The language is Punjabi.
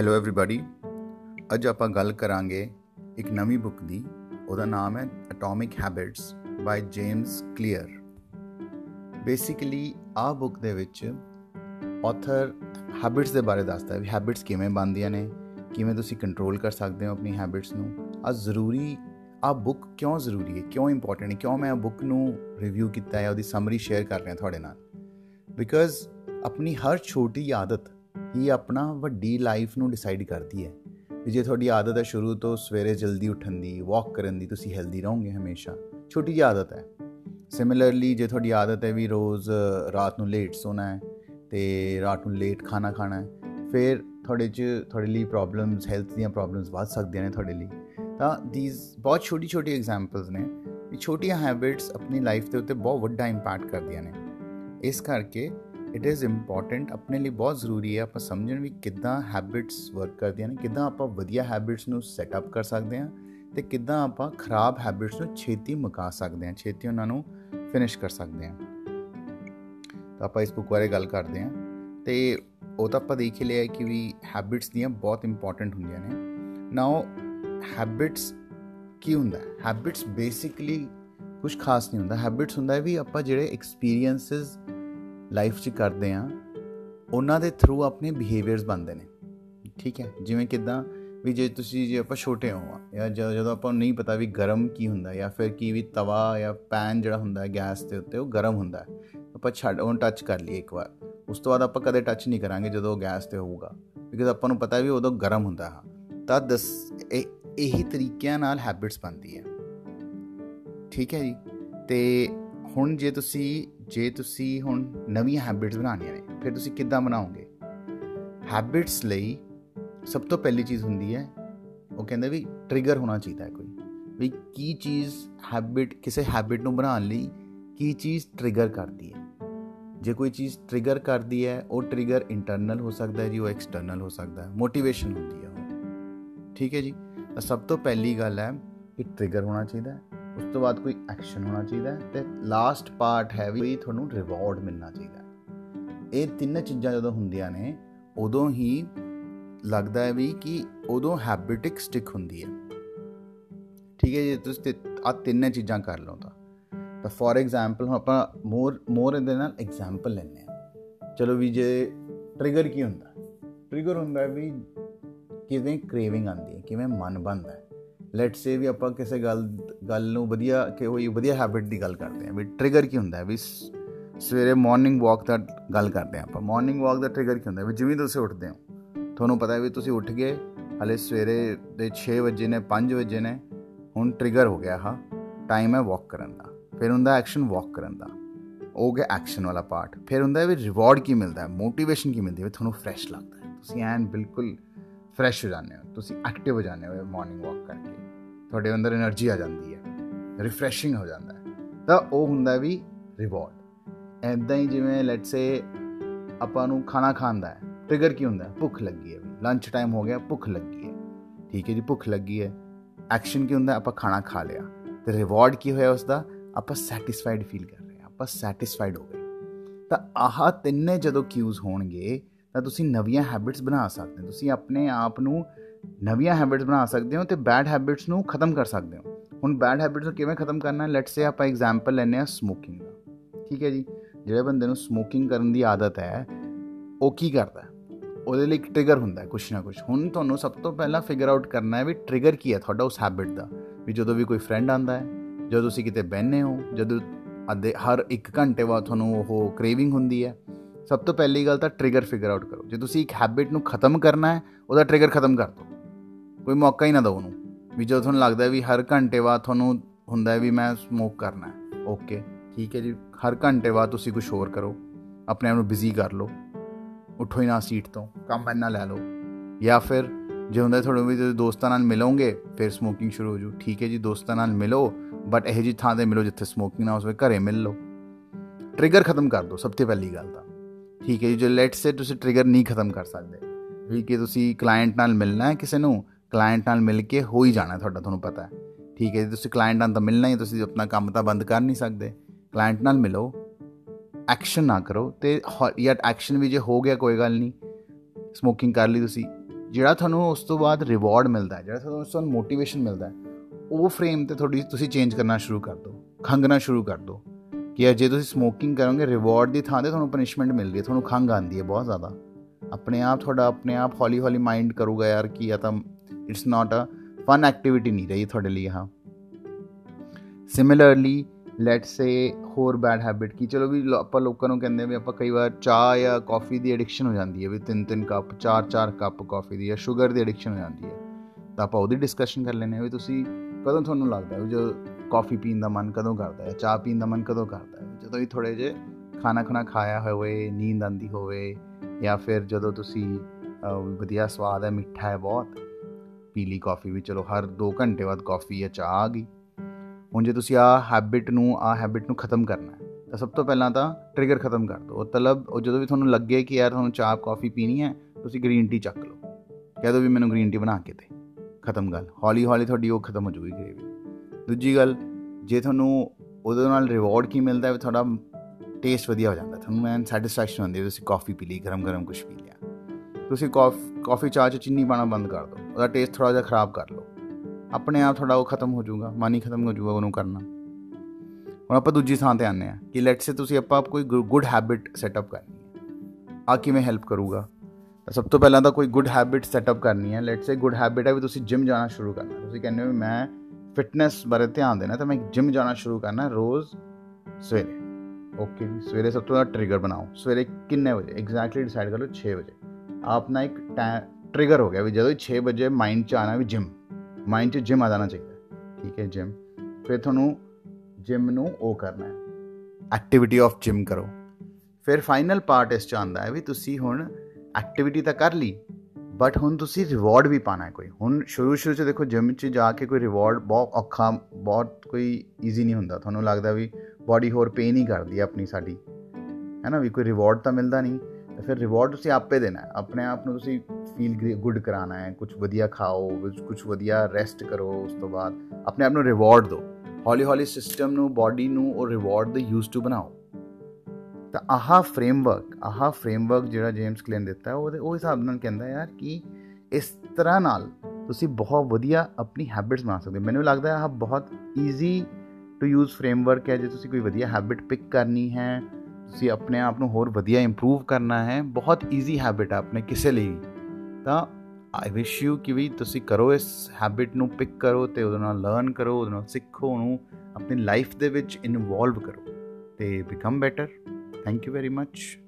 ਹੈਲੋ एवरीवन ਅੱਜ ਆਪਾਂ ਗੱਲ ਕਰਾਂਗੇ ਇੱਕ ਨਵੀਂ ਬੁੱਕ ਦੀ ਉਹਦਾ ਨਾਮ ਹੈ Atomic Habits by James Clear basically ਆ ਬੁੱਕ ਦੇ ਵਿੱਚ ਆਥਰ ਹੈਬਿਟਸ ਦੇ ਬਾਰੇ ਦੱਸਦਾ ਹੈ ਵੀ ਹੈਬਿਟਸ ਕਿਵੇਂ ਬਣਦੀਆਂ ਨੇ ਕਿਵੇਂ ਤੁਸੀਂ ਕੰਟਰੋਲ ਕਰ ਸਕਦੇ ਹੋ ਆਪਣੀ ਹੈਬਿਟਸ ਨੂੰ ਆ ਜ਼ਰੂਰੀ ਆ ਬੁੱਕ ਕਿਉਂ ਜ਼ਰੂਰੀ ਹੈ ਕਿਉਂ ਇੰਪੋਰਟੈਂਟ ਹੈ ਕਿਉਂ ਮੈਂ ਆ ਬੁੱਕ ਨੂੰ ਰਿਵਿਊ ਕੀਤਾ ਹੈ ਉਹਦੀ ਸਮਰੀ ਸ਼ੇਅਰ ਕਰ ਰਿਹਾ ਤੁਹਾਡੇ ਨਾਲ ਬਿਕਾਜ਼ ਆਪਣੀ ਹਰ ਛੋਟੀ ਆਦਤ ਹੀ ਆਪਣਾ ਵੱਡੀ ਲਾਈਫ ਨੂੰ ਡਿਸਾਈਡ ਕਰਦੀ ਹੈ ਵੀ ਜੇ ਤੁਹਾਡੀ ਆਦਤ ਹੈ ਸ਼ੁਰੂ ਤੋਂ ਸਵੇਰੇ ਜਲਦੀ ਉੱਠਣ ਦੀ ਵਾਕ ਕਰਨ ਦੀ, ਤੁਸੀਂ ਹੈਲਦੀ ਰਹੋਗੇ ਹਮੇਸ਼ਾ। ਛੋਟੀ ਜਿਹੀ ਆਦਤ ਹੈ। ਸਿਮਿਲਰਲੀ ਜੇ ਤੁਹਾਡੀ ਆਦਤ ਹੈ ਵੀ ਰੋਜ਼ ਰਾਤ ਨੂੰ ਲੇਟ ਸੋਣਾ ਹੈ ਤੇ ਰਾਤ ਨੂੰ ਲੇਟ ਖਾਣਾ ਖਾਣਾ ਹੈ, ਫਿਰ ਤੁਹਾਡੇ 'ਚ, ਤੁਹਾਡੇ ਲਈ ਪ੍ਰੋਬਲਮਸ ਹੈਲਥ ਦੀਆਂ ਪ੍ਰੋਬਲਮਸ ਵੱਧ ਸਕਦੀਆਂ ਨੇ ਤੁਹਾਡੇ ਲਈ। ਤਾਂ ਥੀਸ ਬਹੁਤ ਛੋਟੀ ਛੋਟੀ ਐਗਜ਼ਾਮਪਲਸ ਨੇ ਵੀ ਛੋਟੀਆਂ ਹੈਬਿਟਸ ਆਪਣੀ ਲਾਈਫ ਦੇ ਉੱਤੇ ਬਹੁਤ ਵੱਡਾ ਇੰਪੈਕਟ ਕਰਦੀਆਂ ਨੇ। ਇਸ ਕਰਕੇ ਇਟ ਇਜ਼ ਇੰਪੋਰਟੈਂਟ ਆਪਣੇ ਲਈ ਬਹੁਤ ਜ਼ਰੂਰੀ ਹੈ ਆਪਾਂ ਸਮਝਣ ਵੀ ਕਿੱਦਾਂ ਹੈਬਿਟਸ ਵਰਕ ਕਰਦੀਆਂ ਨੇ, ਕਿੱਦਾਂ ਆਪਾਂ ਵਧੀਆ ਹੈਬਿਟਸ ਨੂੰ ਸੈਟ ਅਪ ਕਰ ਸਕਦੇ ਹਾਂ ਤੇ ਕਿੱਦਾਂ ਆਪਾਂ ਖਰਾਬ ਹੈਬਿਟਸ ਨੂੰ ਛੇਤੀ ਮੁਕਾ ਸਕਦੇ ਹਾਂ, ਛੇਤੀ ਉਹਨਾਂ ਨੂੰ ਫਿਨਿਸ਼ ਕਰ ਸਕਦੇ ਹਾਂ। ਤਾਂ ਆਪਾਂ ਇਸ ਬੁੱਕ ਬਾਰੇ ਗੱਲ ਕਰਦੇ ਹਾਂ ਤੇ ਉਹ ਤਾਂ ਆਪਾਂ ਦੇਖ ਲਿਆ ਕਿ ਵੀ ਹੈਬਿਟਸ ਦੀਆਂ ਬਹੁਤ ਇੰਪੋਰਟੈਂਟ ਹੁੰਦੀਆਂ ਨੇ। ਨਾਓ ਹੈਬਿਟਸ ਕੀ ਹੁੰਦਾ ਹੈਬਿਟਸ ਬੇਸਿਕਲੀ ਕੁਝ ਖਾਸ ਨਹੀਂ ਹੁੰਦਾ। ਹੈਬਿਟਸ ਹੁੰਦਾ ਹੈ ਵੀ ਆਪਾਂ ਜਿਹੜੇ ਐਕਸਪੀਰੀਐਂਸਸ ਲਾਈਫ 'ਚ ਕਰਦੇ ਆ, ਉਹਨਾਂ ਦੇ ਥਰੂ ਆਪਣੇ ਬਿਹੇਵੀਅਰਸ ਬਣਦੇ ਨੇ। ਠੀਕ ਹੈ? ਜਿਵੇਂ ਕਿਦਾਂ ਵੀ ਜੇ ਤੁਸੀਂ, ਜੇ ਆਪਾਂ ਛੋਟੇ ਹੋ ਜਾਂ ਜਦੋਂ ਆਪਾਂ ਨੂੰ ਨਹੀਂ ਪਤਾ ਵੀ ਗਰਮ ਕੀ ਹੁੰਦਾ ਜਾਂ ਫਿਰ ਕੀ ਵੀ ਤਵਾ ਜਾਂ ਪੈਨ ਜਿਹੜਾ ਹੁੰਦਾ ਹੈ ਗੈਸ ਦੇ ਉੱਤੇ, ਉਹ ਗਰਮ ਹੁੰਦਾ ਆਪਾਂ ਛੱਡ, ਉਹਨੂੰ ਟੱਚ ਕਰ ਲਈਏ ਇੱਕ ਵਾਰ। ਉਸ ਤੋਂ ਬਾਅਦ ਆਪਾਂ ਕਦੇ ਟੱਚ ਨਹੀਂ ਕਰਾਂਗੇ ਜਦੋਂ ਗੈਸ ਤੇ ਹੋਊਗਾ। ਬਿਕਾਜ਼ ਆਪਾਂ ਨੂੰ ਪਤਾ ਵੀ ਉਦੋਂ ਗਰਮ ਹੁੰਦਾ ਹੈ। ਤਾਂ ਦਸ, ਇਹੀ ਤਰੀਕਿਆਂ ਨਾਲ ਹੈਬਿਟਸ ਬਣਦੀ ਹੈ। ਠੀਕ ਹੈ ਜੀ? ਤੇ ਹੁਣ ਜੇ ਤੁਸੀਂ ਜੇ ਤੁਸੀਂ ਹੁਣ ਨਵੀਆਂ ਹੈਬਿਟਸ ਬਣਾਉਣੀਆਂ ਨੇ, ਫਿਰ ਤੁਸੀਂ ਕਿੱਦਾਂ ਬਣਾਓਗੇ? ਹੈਬਿਟਸ ਲਈ ਸਭ ਤੋਂ ਪਹਿਲੀ ਚੀਜ਼ ਹੁੰਦੀ ਹੈ, ਉਹ ਕਹਿੰਦੇ ਵੀ ਟ੍ਰਿਗਰ ਹੋਣਾ ਚਾਹੀਦਾ ਹੈ ਕੋਈ, ਵੀ ਕੀ ਚੀਜ਼ ਹੈਬਿਟ ਕਿਸੇ ਹੈਬਿਟ ਨੂੰ ਬਣਾਉਣ ਲਈ ਕੀ ਚੀਜ਼ ਟ੍ਰਿਗਰ ਕਰਦੀ ਹੈ। ਜੇ ਕੋਈ ਚੀਜ਼ ਟ੍ਰਿਗਰ ਕਰਦੀ ਹੈ, ਉਹ ਟ੍ਰਿਗਰ ਇੰਟਰਨਲ ਹੋ ਸਕਦਾ ਹੈ ਜੀ, ਉਹ ਐਕਸਟਰਨਲ ਹੋ ਸਕਦਾ ਹੈ ਮੋਟੀਵੇਸ਼ਨ ਹੁੰਦੀ ਹੈ ਉਹ। ਠੀਕ ਹੈ ਜੀ? ਤਾਂ ਸਭ ਤੋਂ ਪਹਿਲੀ ਗੱਲ ਹੈ ਕਿ ਟ੍ਰਿਗਰ ਹੋਣਾ ਚਾਹੀਦਾ ਹੈ। ਉਸ ਤੋਂ ਬਾਅਦ ਕੋਈ ਐਕਸ਼ਨ ਹੋਣਾ ਚਾਹੀਦਾ ਤੇ ਲਾਸਟ ਪਾਰਟ ਹੈ ਵੀ ਤੁਹਾਨੂੰ ਰਿਵਾਰਡ ਮਿਲਣਾ ਚਾਹੀਦਾ ਇਹ ਤਿੰਨ ਚੀਜ਼ਾਂ ਜਦੋਂ ਹੁੰਦੀਆਂ ਨੇ, ਉਦੋਂ ਹੀ ਲੱਗਦਾ ਹੈ ਵੀ ਕਿ ਉਦੋਂ ਹੈਬਿਟਿਕ ਸਟਿਕ ਹੁੰਦੀ ਹੈ। ਠੀਕ ਹੈ ਜੇ, ਤੁਸੀਂ ਆ ਤਿੰਨੇ ਚੀਜ਼ਾਂ ਕਰ ਲਓ ਤਾਂ। ਤਾਂ ਫੋਰ ਐਗਜ਼ਾਮਪਲ ਹੁਣ ਆਪਾਂ ਮੋਰ ਮੋਰ ਇਹਦੇ ਨਾਲ ਐਗਜ਼ਾਮਪਲ ਲੈਣੇ ਆ ਚਲੋ ਵੀ ਜੇ ਟ੍ਰਿਗਰ ਕੀ ਹੁੰਦਾ? ਟ੍ਰਿਗਰ ਹੁੰਦਾ ਵੀ ਕਿਵੇਂ ਕ੍ਰੇਵਿੰਗ ਆਉਂਦੀ ਹੈ, ਕਿਵੇਂ ਮਨ ਬੰਦਾ ਹੈ। ਲੈਟਸ ਸੇ ਵੀ ਆਪਾਂ ਕਿਸੇ ਗੱਲ ਗੱਲ ਨੂੰ ਵਧੀਆ ਕਿ ਹੋਈ ਵਧੀਆ ਹੈਬਿਟ ਦੀ ਗੱਲ ਕਰਦੇ ਆ ਵੀ ਟ੍ਰਿਗਰ ਕੀ ਹੁੰਦਾ ਹੈ? ਵੀ ਸਵੇਰੇ ਮਾਰਨਿੰਗ ਵਾਕ ਦਾ ਗੱਲ ਕਰਦੇ ਆ ਆਪਾਂ। ਮਾਰਨਿੰਗ ਵਾਕ ਦਾ ਟ੍ਰਿਗਰ ਕੀ ਹੁੰਦਾ ਹੈ? ਵੀ ਜਿਵੇਂ ਤੁਸੀਂ ਉੱਠਦੇ ਹੋ। ਤੁਹਾਨੂੰ ਪਤਾ ਹੈ ਵੀ ਤੁਸੀਂ ਉੱਠ ਗਏ, ਹਲੇ ਸਵੇਰੇ ਦੇ 6 ਵਜੇ ਨੇ 5 ਵਜੇ ਨੇ, ਹੁਣ ਟ੍ਰਿਗਰ ਹੋ ਗਿਆ ਹਾਂ ਟਾਈਮ ਹੈ ਵਾਕ ਕਰਨ ਦਾ। ਫਿਰ ਹੁੰਦਾ ਐਕਸ਼ਨ ਵਾਕ ਕਰਨ ਦਾ। ਉਹ ਗਿਆ ਐਕਸ਼ਨ ਵਾਲਾ ਪਾਰਟ ਫਿਰ ਹੁੰਦਾ ਵੀ ਰਿਵਾਰਡ ਕੀ ਮਿਲਦਾ ਹੈ? ਮੋਟੀਵੇਸ਼ਨ ਕੀ ਮਿਲਦੀ ਹੈ? ਤੁਹਾਨੂੰ ਫਰੈਸ਼ ਲੱਗਦਾ ਹੈ। ਤੁਸੀਂ ਐਨ ਬਿਲਕੁਲ ਫਰੈਸ਼ ਹੋ ਜਾਂਦੇ ਹੋ। ਤੁਸੀਂ ਐਕਟਿਵ ਹੋ ਜਾਂਦੇ ਹੋ ਮਾਰਨਿੰਗ ਵਾਕ ਕਰਕੇ। ਤੁਹਾਡੇ ਅੰਦਰ એનર્ਜੀ ਆ ਜਾਂਦੀ ਹੈ। ਰਿਫਰੈਸ਼ਿੰਗ ਹੋ ਜਾਂਦਾ ਹੈ। ਤਾਂ ਉਹ ਹੁੰਦਾ ਵੀ ਰਿਵਾਰਡ ਐਦਾਂ ਹੀ ਜਿਵੇਂ ਲੈਟਸ ਸੇ ਆਪਾਂ ਨੂੰ ਖਾਣਾ ਖਾਂਦਾ ਹੈ ਟ੍ਰਿਗਰ ਕੀ ਹੁੰਦਾ ਹੈ? ਭੁੱਖ ਲੱਗੀ ਹੈ ਲੰਚ ਟਾਈਮ ਹੋ ਗਿਆ, ਭੁੱਖ ਲੱਗੀ ਹੈ। ਠੀਕ ਹੈ ਜੀ, ਭੁੱਖ ਲੱਗੀ ਹੈ। ਐਕਸ਼ਨ ਕੀ ਹੁੰਦਾ? ਆਪਾਂ ਖਾਣਾ ਖਾ ਲਿਆ। ਤੇ ਰਿਵਾਰਡ ਕੀ ਹੋਇਆ ਉਸ ਦਾ ਆਪਾਂ ਸੈਟੀਸਫਾਈਡ ਫੀਲ ਕਰ ਰਹੇ ਹਾਂ। ਆਪਾਂ ਸੈਟੀਸਫਾਈਡ ਹੋ ਗਏ। ਤਾਂ ਆਹ ਤਿੰਨੇ ਜਦੋਂ ਕਿਊਜ਼ ਹੋਣਗੇ, ਤਾਂ ਤੁਸੀਂ ਨਵੀਆਂ ਹੈਬਿਟਸ ਬਣਾ ਸਕਦੇ ਹੋ। ਤੁਸੀਂ ਆਪਣੇ ਆਪ ਨੂੰ ਨਵੀਆਂ ਹੈਬਿਟਸ ਬਣਾ ਸਕਦੇ ਹੋ ਤੇ ਬੈਡ ਹੈਬਿਟਸ ਨੂੰ ਖਤਮ ਕਰ ਸਕਦੇ ਹੋ। ਹੁਣ ਬੈਡ ਹੈਬਿਟਸ ਨੂੰ ਕਿਵੇਂ ਖਤਮ ਕਰਨਾ ਹੈ? ਲੈਟਸ ਸੇ ਆਪਾਂ ਐਗਜ਼ਾਮਪਲ ਲੈਨੇ ਆ ਸਮੋਕਿੰਗ ਦਾ। ਠੀਕ ਹੈ ਜੀ? ਜਿਹੜੇ ਬੰਦੇ ਨੂੰ ਸਮੋਕਿੰਗ ਕਰਨ ਦੀ ਆਦਤ ਹੈ, ਉਹ ਕੀ ਕਰਦਾ? ਉਹਦੇ ਲਈ ਇੱਕ ਟ੍ਰਿਗਰ ਹੁੰਦਾ ਹੈ ਕੁਛ ਨਾ ਕੁਛ। ਹੁਣ ਤੁਹਾਨੂੰ ਸਭ ਤੋਂ ਪਹਿਲਾਂ ਫਿਗਰ ਆਊਟ ਕਰਨਾ ਹੈ ਵੀ ਟ੍ਰਿਗਰ ਕੀ ਹੈ ਤੁਹਾਡਾ ਉਸ ਹੈਬਿਟ ਦਾ। ਵੀ ਜਦੋਂ ਵੀ ਕੋਈ ਫਰੈਂਡ ਆਂਦਾ ਹੈ, ਜਦੋਂ ਤੁਸੀਂ ਕਿਤੇ ਬੈਠਨੇ ਹੋ, ਜਦੋਂ ਅੱਧੇ, ਹਰ 1 ਘੰਟੇ ਬਾਅਦ ਤੁਹਾਨੂੰ ਉਹ ਕ੍ਰੇਵਿੰਗ ਹੁੰਦੀ ਹੈ, ਸਭ ਤੋਂ ਪਹਿਲੀ ਗੱਲ ਤਾਂ ਟ੍ਰਿਗਰ ਫਿਗਰ ਆਊਟ ਕਰੋ। ਜੇ ਤੁਸੀਂ ਇੱਕ ਹੈਬਿਟ ਨੂੰ ਖਤਮ ਕਰਨਾ ਹੈ, ਉਹਦਾ ਟ੍ਰਿਗਰ ਖਤਮ ਕਰ ਦਿਓ। ਕੋਈ ਮੌਕਾ ਹੀ ਨਾ ਦਿਓ ਉਹਨੂੰ। ਵੀ ਜਦੋਂ ਤੁਹਾਨੂੰ ਲੱਗਦਾ ਵੀ ਹਰ ਘੰਟੇ ਬਾਅਦ ਤੁਹਾਨੂੰ ਹੁੰਦਾ ਹੈ ਵੀ ਮੈਂ ਸਮੋਕ ਕਰਨਾ ਹੈ ਓਕੇ ਠੀਕ ਹੈ ਜੀ। ਹਰ ਘੰਟੇ ਬਾਅਦ ਤੁਸੀਂ ਕੁਝ ਹੋਰ ਕਰੋ, ਆਪਣੇ ਆਪ ਨੂੰ ਬਿਜ਼ੀ ਕਰ ਲਓ, ਉੱਠੋ ਹੀ ਨਾ ਸੀਟ ਤੋਂ, ਕੰਮ ਇੰਨਾ ਲੈ ਲਓ। ਜਾਂ ਫਿਰ ਜੇ ਹੁੰਦਾ ਤੁਹਾਨੂੰ ਵੀ ਦੋਸਤਾਂ ਨਾਲ ਮਿਲੋਗੇ, ਫਿਰ ਸਮੋਕਿੰਗ ਸ਼ੁਰੂ ਹੋ ਜੂ ਠੀਕ ਹੈ ਜੀ, ਦੋਸਤਾਂ ਨਾਲ ਮਿਲੋ ਬਟ ਇਹ ਜੀ ਥਾਂ ਤੇ ਮਿਲੋ ਜਿੱਥੇ ਸਮੋਕਿੰਗ ਨਾ ਹੋਵੇ ਘਰੇ ਮਿਲ ਲਓ। ਟ੍ਰਿਗਰ ਖਤਮ ਕਰ ਦਿਓ, ਸਭ ਤੋਂ ਪਹਿਲੀ ਗੱਲ ਤਾਂ। ਠੀਕ ਹੈ ਜੀ, ਜੇ ਲੈਟਸ ਸੇ ਤੁਸੀਂ ਟ੍ਰਿਗਰ ਨਹੀਂ ਖਤਮ ਕਰ ਸਕਦੇ, ਵੀ ਕਿ ਤੁਸੀਂ ਕਲਾਇੰਟ ਨਾਲ ਮਿਲਣਾ ਹੈ ਕਿਸੇ ਨੂੰ ਕਲਾਇੰਟ ਨਾਲ ਮਿਲ ਕੇ ਹੋ ਹੀ ਜਾਣਾ ਤੁਹਾਡਾ, ਤੁਹਾਨੂੰ ਪਤਾ ਹੈ। ਠੀਕ ਹੈ ਜੀ, ਤੁਸੀਂ ਕਲਾਇੰਟ ਨਾਲ ਤਾਂ ਮਿਲਣਾ ਹੀ ਤੁਸੀਂ ਆਪਣਾ ਕੰਮ ਤਾਂ ਬੰਦ ਕਰ ਨਹੀਂ ਸਕਦੇ। ਕਲਾਇੰਟ ਨਾਲ ਮਿਲੋ ਐਕਸ਼ਨ ਨਾ ਕਰੋ ਤੇ ਯਾਰ ਐਕਸ਼ਨ ਵੀ ਜੇ ਹੋ ਗਿਆ, ਕੋਈ ਗੱਲ ਨਹੀਂ। ਸਮੋਕਿੰਗ ਕਰ ਲਈ ਤੁਸੀਂ। ਜਿਹੜਾ ਤੁਹਾਨੂੰ ਉਸ ਤੋਂ ਬਾਅਦ ਰਿਵਾਰਡ ਮਿਲਦਾ ਹੈ, ਜਿਹੜਾ ਤੁਹਾਨੂੰ ਉਸ ਤੋਂ ਮੋਟੀਵੇਸ਼ਨ ਮਿਲਦਾ ਹੈ, ਉਹ ਫਰੇਮ ਤੇ ਥੋੜੀ ਤੁਸੀਂ ਚੇਂਜ ਕਰਨਾ ਸ਼ੁਰੂ ਕਰ ਦਿਓ ਖੰਗਣਾ ਸ਼ੁਰੂ ਕਰ ਦਿਓ ਕਿ ਜੇ ਤੁਸੀਂ ਸਮੋਕਿੰਗ ਕਰੋਗੇ ਰਿਵਾਰਡ ਦੀ ਥਾਂ ਤੇ ਤੁਹਾਨੂੰ ਪਨਿਸ਼ਮੈਂਟ ਮਿਲ ਰਹੀ ਹੈ, ਤੁਹਾਨੂੰ ਖੰਗ ਆਉਂਦੀ ਹੈ ਬਹੁਤ ਜ਼ਿਆਦਾ। ਆਪਣੇ ਆਪ, ਤੁਹਾਡਾ ਆਪਣੇ ਆਪ ਹੌਲੀ ਹੌਲੀ ਮਾਈਂਡ ਕਰੂਗਾ ਯਾਰ ਕਿ ਇਹ ਤਾਂ it's not a fun activity ਨਹੀਂ ਰਹੀ ਤੁਹਾਡੇ ਲਈ ਹਾਂ ਸਿਮਿਲਰਲੀ ਲੈਟਸ ਸੇ ਹੋਰ ਬੈਡ ਹੈਬਿਟ ਕੀ ਚਲੋ ਵੀ ਆਪਾਂ ਲੋਕਾਂ ਨੂੰ ਕਹਿੰਦੇ ਵੀ ਆਪਾਂ ਕਈ ਵਾਰ ਚਾਹ ਜਾਂ ਕਾਫੀ ਦੀ ਐਡਿਕਸ਼ਨ ਹੋ ਜਾਂਦੀ ਹੈ ਵੀ ਤਿੰਨ ਤਿੰਨ ਕੱਪ ਚਾਰ ਚਾਰ ਕੱਪ ਕਾਫੀ ਦੀ ਜਾਂ ਸ਼ੂਗਰ ਦੀ ਐਡਿਕਸ਼ਨ ਹੋ ਜਾਂਦੀ ਹੈ ਤਾਂ ਆਪਾਂ ਉਹਦੀ ਡਿਸਕਸ਼ਨ ਕਰ ਲੈਨੇ ਆ ਵੀ ਤੁਸੀਂ ਕਦੋਂ ਤੁਹਾਨੂੰ ਲੱਗਦਾ ਹੈ ਜੋ ਕਾਫੀ ਪੀਣ ਦਾ ਮਨ ਕਦੋਂ ਕਰਦਾ ਹੈ ਚਾਹ ਪੀਣ ਦਾ ਮਨ ਕਦੋਂ ਕਰਦਾ ਹੈ ਜਦੋਂ ਵੀ ਥੋੜੇ ਜੇ ਖਾਣਾ ਖਾਣਾ ਖਾਇਆ ਹੋਵੇ ਨੀਂਦ ਆਂਦੀ ਹੋਵੇ ਜਾਂ ਫਿਰ ਜਦੋਂ ਤੁਸੀਂ ਵਧੀਆ ਸਵਾਦ ਹੈ ਮਿੱਠਾ ਹੈ ਬਹੁਤ ਪੀਲੀ ਕਾਫੀ ਵੀ, ਚਲੋ ਹਰ 2 ਘੰਟੇ ਬਾਅਦ ਕਾਫੀ ਜਾਂ ਚਾਹ ਆ ਗਈ। ਹੁਣ ਜੇ ਤੁਸੀਂ ਆ ਹੈਬਿਟ ਨੂੰ ਆ ਹੈਬਿਟ ਨੂੰ ਖਤਮ ਕਰਨਾ ਹੈ, ਤਾਂ ਸਭ ਤੋਂ ਪਹਿਲਾਂ ਤਾਂ ਟ੍ਰਿਗਰ ਖਤਮ ਕਰ ਦਿਓ। ਤਲਬ ਉਹ ਜਦੋਂ ਵੀ ਤੁਹਾਨੂੰ ਲੱਗੇ ਕਿ ਯਾਰ ਤੁਹਾਨੂੰ ਚਾਹ ਕਾਫੀ ਪੀਣੀ ਹੈ, ਤੁਸੀਂ ਗ੍ਰੀਨ ਟੀ ਚੱਕ ਲਓ। ਕਹਿ ਦਿਓ ਵੀ ਮੈਨੂੰ ਗ੍ਰੀਨ ਟੀ ਬਣਾ ਕੇ ਦੇ। ਖਤਮ ਗੱਲ। ਹੌਲੀ ਹੌਲੀ ਤੁਹਾਡੀ ਉਹ ਖਤਮ ਹੋ ਜੂਗੀ ਗ੍ਰੇਵੀ ਦੂਜੀ ਗੱਲ, ਜੇ ਤੁਹਾਨੂੰ ਉਹਦੇ ਨਾਲ ਰਿਵਾਰਡ ਕੀ ਮਿਲਦਾ ਹੈ ਤੁਹਾਡਾ ਟੇਸਟ ਵਧੀਆ ਹੋ ਜਾਂਦਾ, ਤੁਹਾਨੂੰ ਐਨ ਸੈਟੀਸਫੈਕਸ਼ਨ ਹੁੰਦੀ ਹੈ ਤੁਸੀਂ ਕਾਫੀ ਪੀ ਲਈ ਗਰਮ ਗਰਮ ਕੁਝ ਪੀ ਲਿਆ। ਤੁਸੀਂ ਕਾਫੀ ਚਾਹ ਚ ਚੀਨੀ ਪਾਣਾ ਬੰਦ ਕਰ ਦਿਓ ਉਹਦਾ ਟੇਸਟ ਥੋੜਾ ਜਿਹਾ ਖਰਾਬ ਕਰ ਲਓ ਆਪਣੇ ਆਪ ਥੋੜਾ ਉਹ ਖਤਮ ਹੋ ਜਾਊਗਾ ਮਨ ਹੀ ਖਤਮ ਹੋ ਜਾਊਗਾ ਉਹਨੂੰ ਕਰਨਾ ਹੁਣ ਆਪਾਂ ਦੂਜੀ ਥਾਂ ਤੇ ਆਨੇ ਆ ਕਿ ਲੈਟਸ ਸੇ ਤੁਸੀਂ ਆਪਾਂ ਕੋਈ ਗੁੱਡ ਹੈਬਿਟ ਸੈਟਅਪ ਕਰਨੀ ਹੈ ਆ ਕਿਵੇਂ ਹੈਲਪ ਕਰੂਗਾ ਤਾਂ ਸਭ ਤੋਂ ਪਹਿਲਾਂ ਤਾਂ ਕੋਈ ਗੁੱਡ ਹੈਬਿਟ ਸੈਟਅਪ ਕਰਨੀ ਹੈ ਲੈਟਸ ਸੇ ਗੁੱਡ ਹੈਬਿਟ ਹੈ ਵੀ ਤੁਸੀਂ ਜਿਮ ਜਾਣਾ ਸ਼ੁਰੂ ਕਰਨਾ ਤੁਸੀਂ ਕਹਿੰਦੇ ਹੋ ਮੈਂ ਫਿਟਨੈਸ ਬਾਰੇ ਧਿਆਨ ਦੇਣਾ ਤਾਂ ਮੈਂ ਜਿਮ ਜਾਣਾ ਸ਼ੁਰੂ ਕਰਨਾ ਰੋਜ਼ ਸਵੇਰੇ ਓਕੇ ਜੀ ਸਵੇਰੇ ਸਭ ਤੋਂ ਪਹਿਲਾਂ ਟ੍ਰਿਗਰ ਬਣਾਓ ਸਵੇਰੇ ਕਿੰਨੇ ਵਜੇ ਐਗਜ਼ੈਕਟਲੀ ਡਿਸਾਈਡ ਕਰ ਲਓ 6 ਵਜੇ ਆਪਣਾ ਇੱਕ ਟ੍ਰਿਗਰ ਹੋ ਗਿਆ ਵੀ ਜਦੋਂ 6 ਵਜੇ ਮਾਈਂਡ ਚ ਆਣਾ ਵੀ ਜਿਮ ਮਾਈਂਡ 'ਚ ਜਿਮ ਆ ਜਾਣਾ ਚਾਹੀਦਾ। ਠੀਕ ਹੈ ਜਿਮ ਫਿਰ ਤੁਹਾਨੂੰ ਜਿਮ ਨੂੰ ਉਹ ਕਰਨਾ ਹੈ। ਐਕਟੀਵਿਟੀ ਆਫ ਜਿਮ ਕਰੋ। ਫਿਰ ਫਾਈਨਲ ਪਾਰਟ ਇਸ ਚ ਆਂਦਾ ਹੈ ਵੀ ਤੁਸੀਂ ਹੁਣ ਐਕਟੀਵਿਟੀ ਤਾਂ ਕਰ ਲਈ ਬਟ ਹੁਣ ਤੁਸੀਂ ਰਿਵਾਰਡ ਵੀ ਪਾਣਾ ਹੈ ਕੋਈ। ਹੁਣ ਸ਼ੁਰੂ ਸ਼ੁਰੂ ਚ ਦੇਖੋ ਜਿਮ 'ਚ ਜਾ ਕੇ ਕੋਈ ਰਿਵਾਰਡ ਬਹੁਤ ਔਖਾ, ਬਹੁਤ ਕੋਈ ਈਜ਼ੀ ਨਹੀਂ ਹੁੰਦਾ। ਤੁਹਾਨੂੰ ਲੱਗਦਾ ਵੀ ਬਾਡੀ ਹੋਰ ਪੇ ਨਹੀਂ ਕਰਦੀ ਆਪਣੀ ਸਾਡੀ। ਹੈ ਨਾ, ਵੀ ਕੋਈ ਰਿਵਾਰਡ ਤਾਂ ਮਿਲਦਾ ਨਹੀਂ। ਤਾਂ ਫਿਰ ਰਿਵਾਰਡ ਤੁਸੀਂ ਆਪੇ ਦੇਣਾ ਹੈ। ਆਪਣੇ ਆਪ ਨੂੰ ਤੁਸੀਂ ਫੀਲ ਗੁੱਡ ਕਰਾਣਾ ਹੈ। ਕੁਝ ਵਧੀਆ ਖਾਓ ਕੁਝ ਵਧੀਆ ਰੈਸਟ ਕਰੋ ਉਸ ਤੋਂ ਬਾਅਦ। ਆਪਣੇ ਆਪ ਨੂੰ ਰਿਵਾਰਡ ਦਿਓ। ਹੌਲੀ ਹੌਲੀ ਸਿਸਟਮ ਨੂੰ ਬਾਡੀ ਨੂੰ ਉਹ ਰਿਵਾਰਡ ਦੇ ਯੂਜ਼ ਟੂ ਬਣਾਓ। ਤਾਂ ਆਹ ਫਰੇਮਵਰਕ ਆਹ ਫਰੇਮਵਰਕ ਜਿਹੜਾ ਜੇਮਸ ਕਲੇਨ ਦਿੱਤਾ ਉਹ ਉਹ ਹਿਸਾਬ ਨਾਲ ਕਹਿੰਦਾ ਯਾਰ ਕਿ ਇਸ ਤਰ੍ਹਾਂ ਨਾਲ ਤੁਸੀਂ ਬਹੁਤ ਵਧੀਆ ਆਪਣੀ ਹੈਬਿਟਸ ਬਣਾ ਸਕਦੇ ਮੈਨੂੰ ਲੱਗਦਾ ਹੈ ਆਹ ਬਹੁਤ ਈਜ਼ੀ ਟੂ ਯੂਜ਼ ਫਰੇਮਵਰਕ ਹੈ। ਜੇ ਤੁਸੀਂ ਕੋਈ ਵਧੀਆ ਹੈਬਿਟ ਪਿਕ ਕਰਨੀ ਹੈ ਤੁਸੀਂ ਆਪਣੇ ਆਪ ਨੂੰ ਹੋਰ ਵਧੀਆ ਇੰਪਰੂਵ ਕਰਨਾ ਹੈ, ਬਹੁਤ ਈਜ਼ੀ ਹੈਬਿਟ ਹੈ ਆਪਣੇ ਕਿਸੇ ਲਈ ਤਾਂ ਆਈ ਵਿਸ਼ ਯੂ ਕਿ ਵੀ ਤੁਸੀਂ ਕਰੋ ਇਸ ਹੈਬਿਟ ਨੂੰ ਪਿਕ ਕਰੋ ਤੇ ਉਹਦੇ ਨਾਲ ਲਰਨ ਕਰੋ, ਉਹਦੇ ਨਾਲ ਸਿੱਖੋ ਉਹਨੂੰ, ਆਪਣੀ ਲਾਈਫ ਦੇ ਵਿੱਚ ਇਨਵੋਲਵ ਕਰੋ ਤੇ become better thank you very much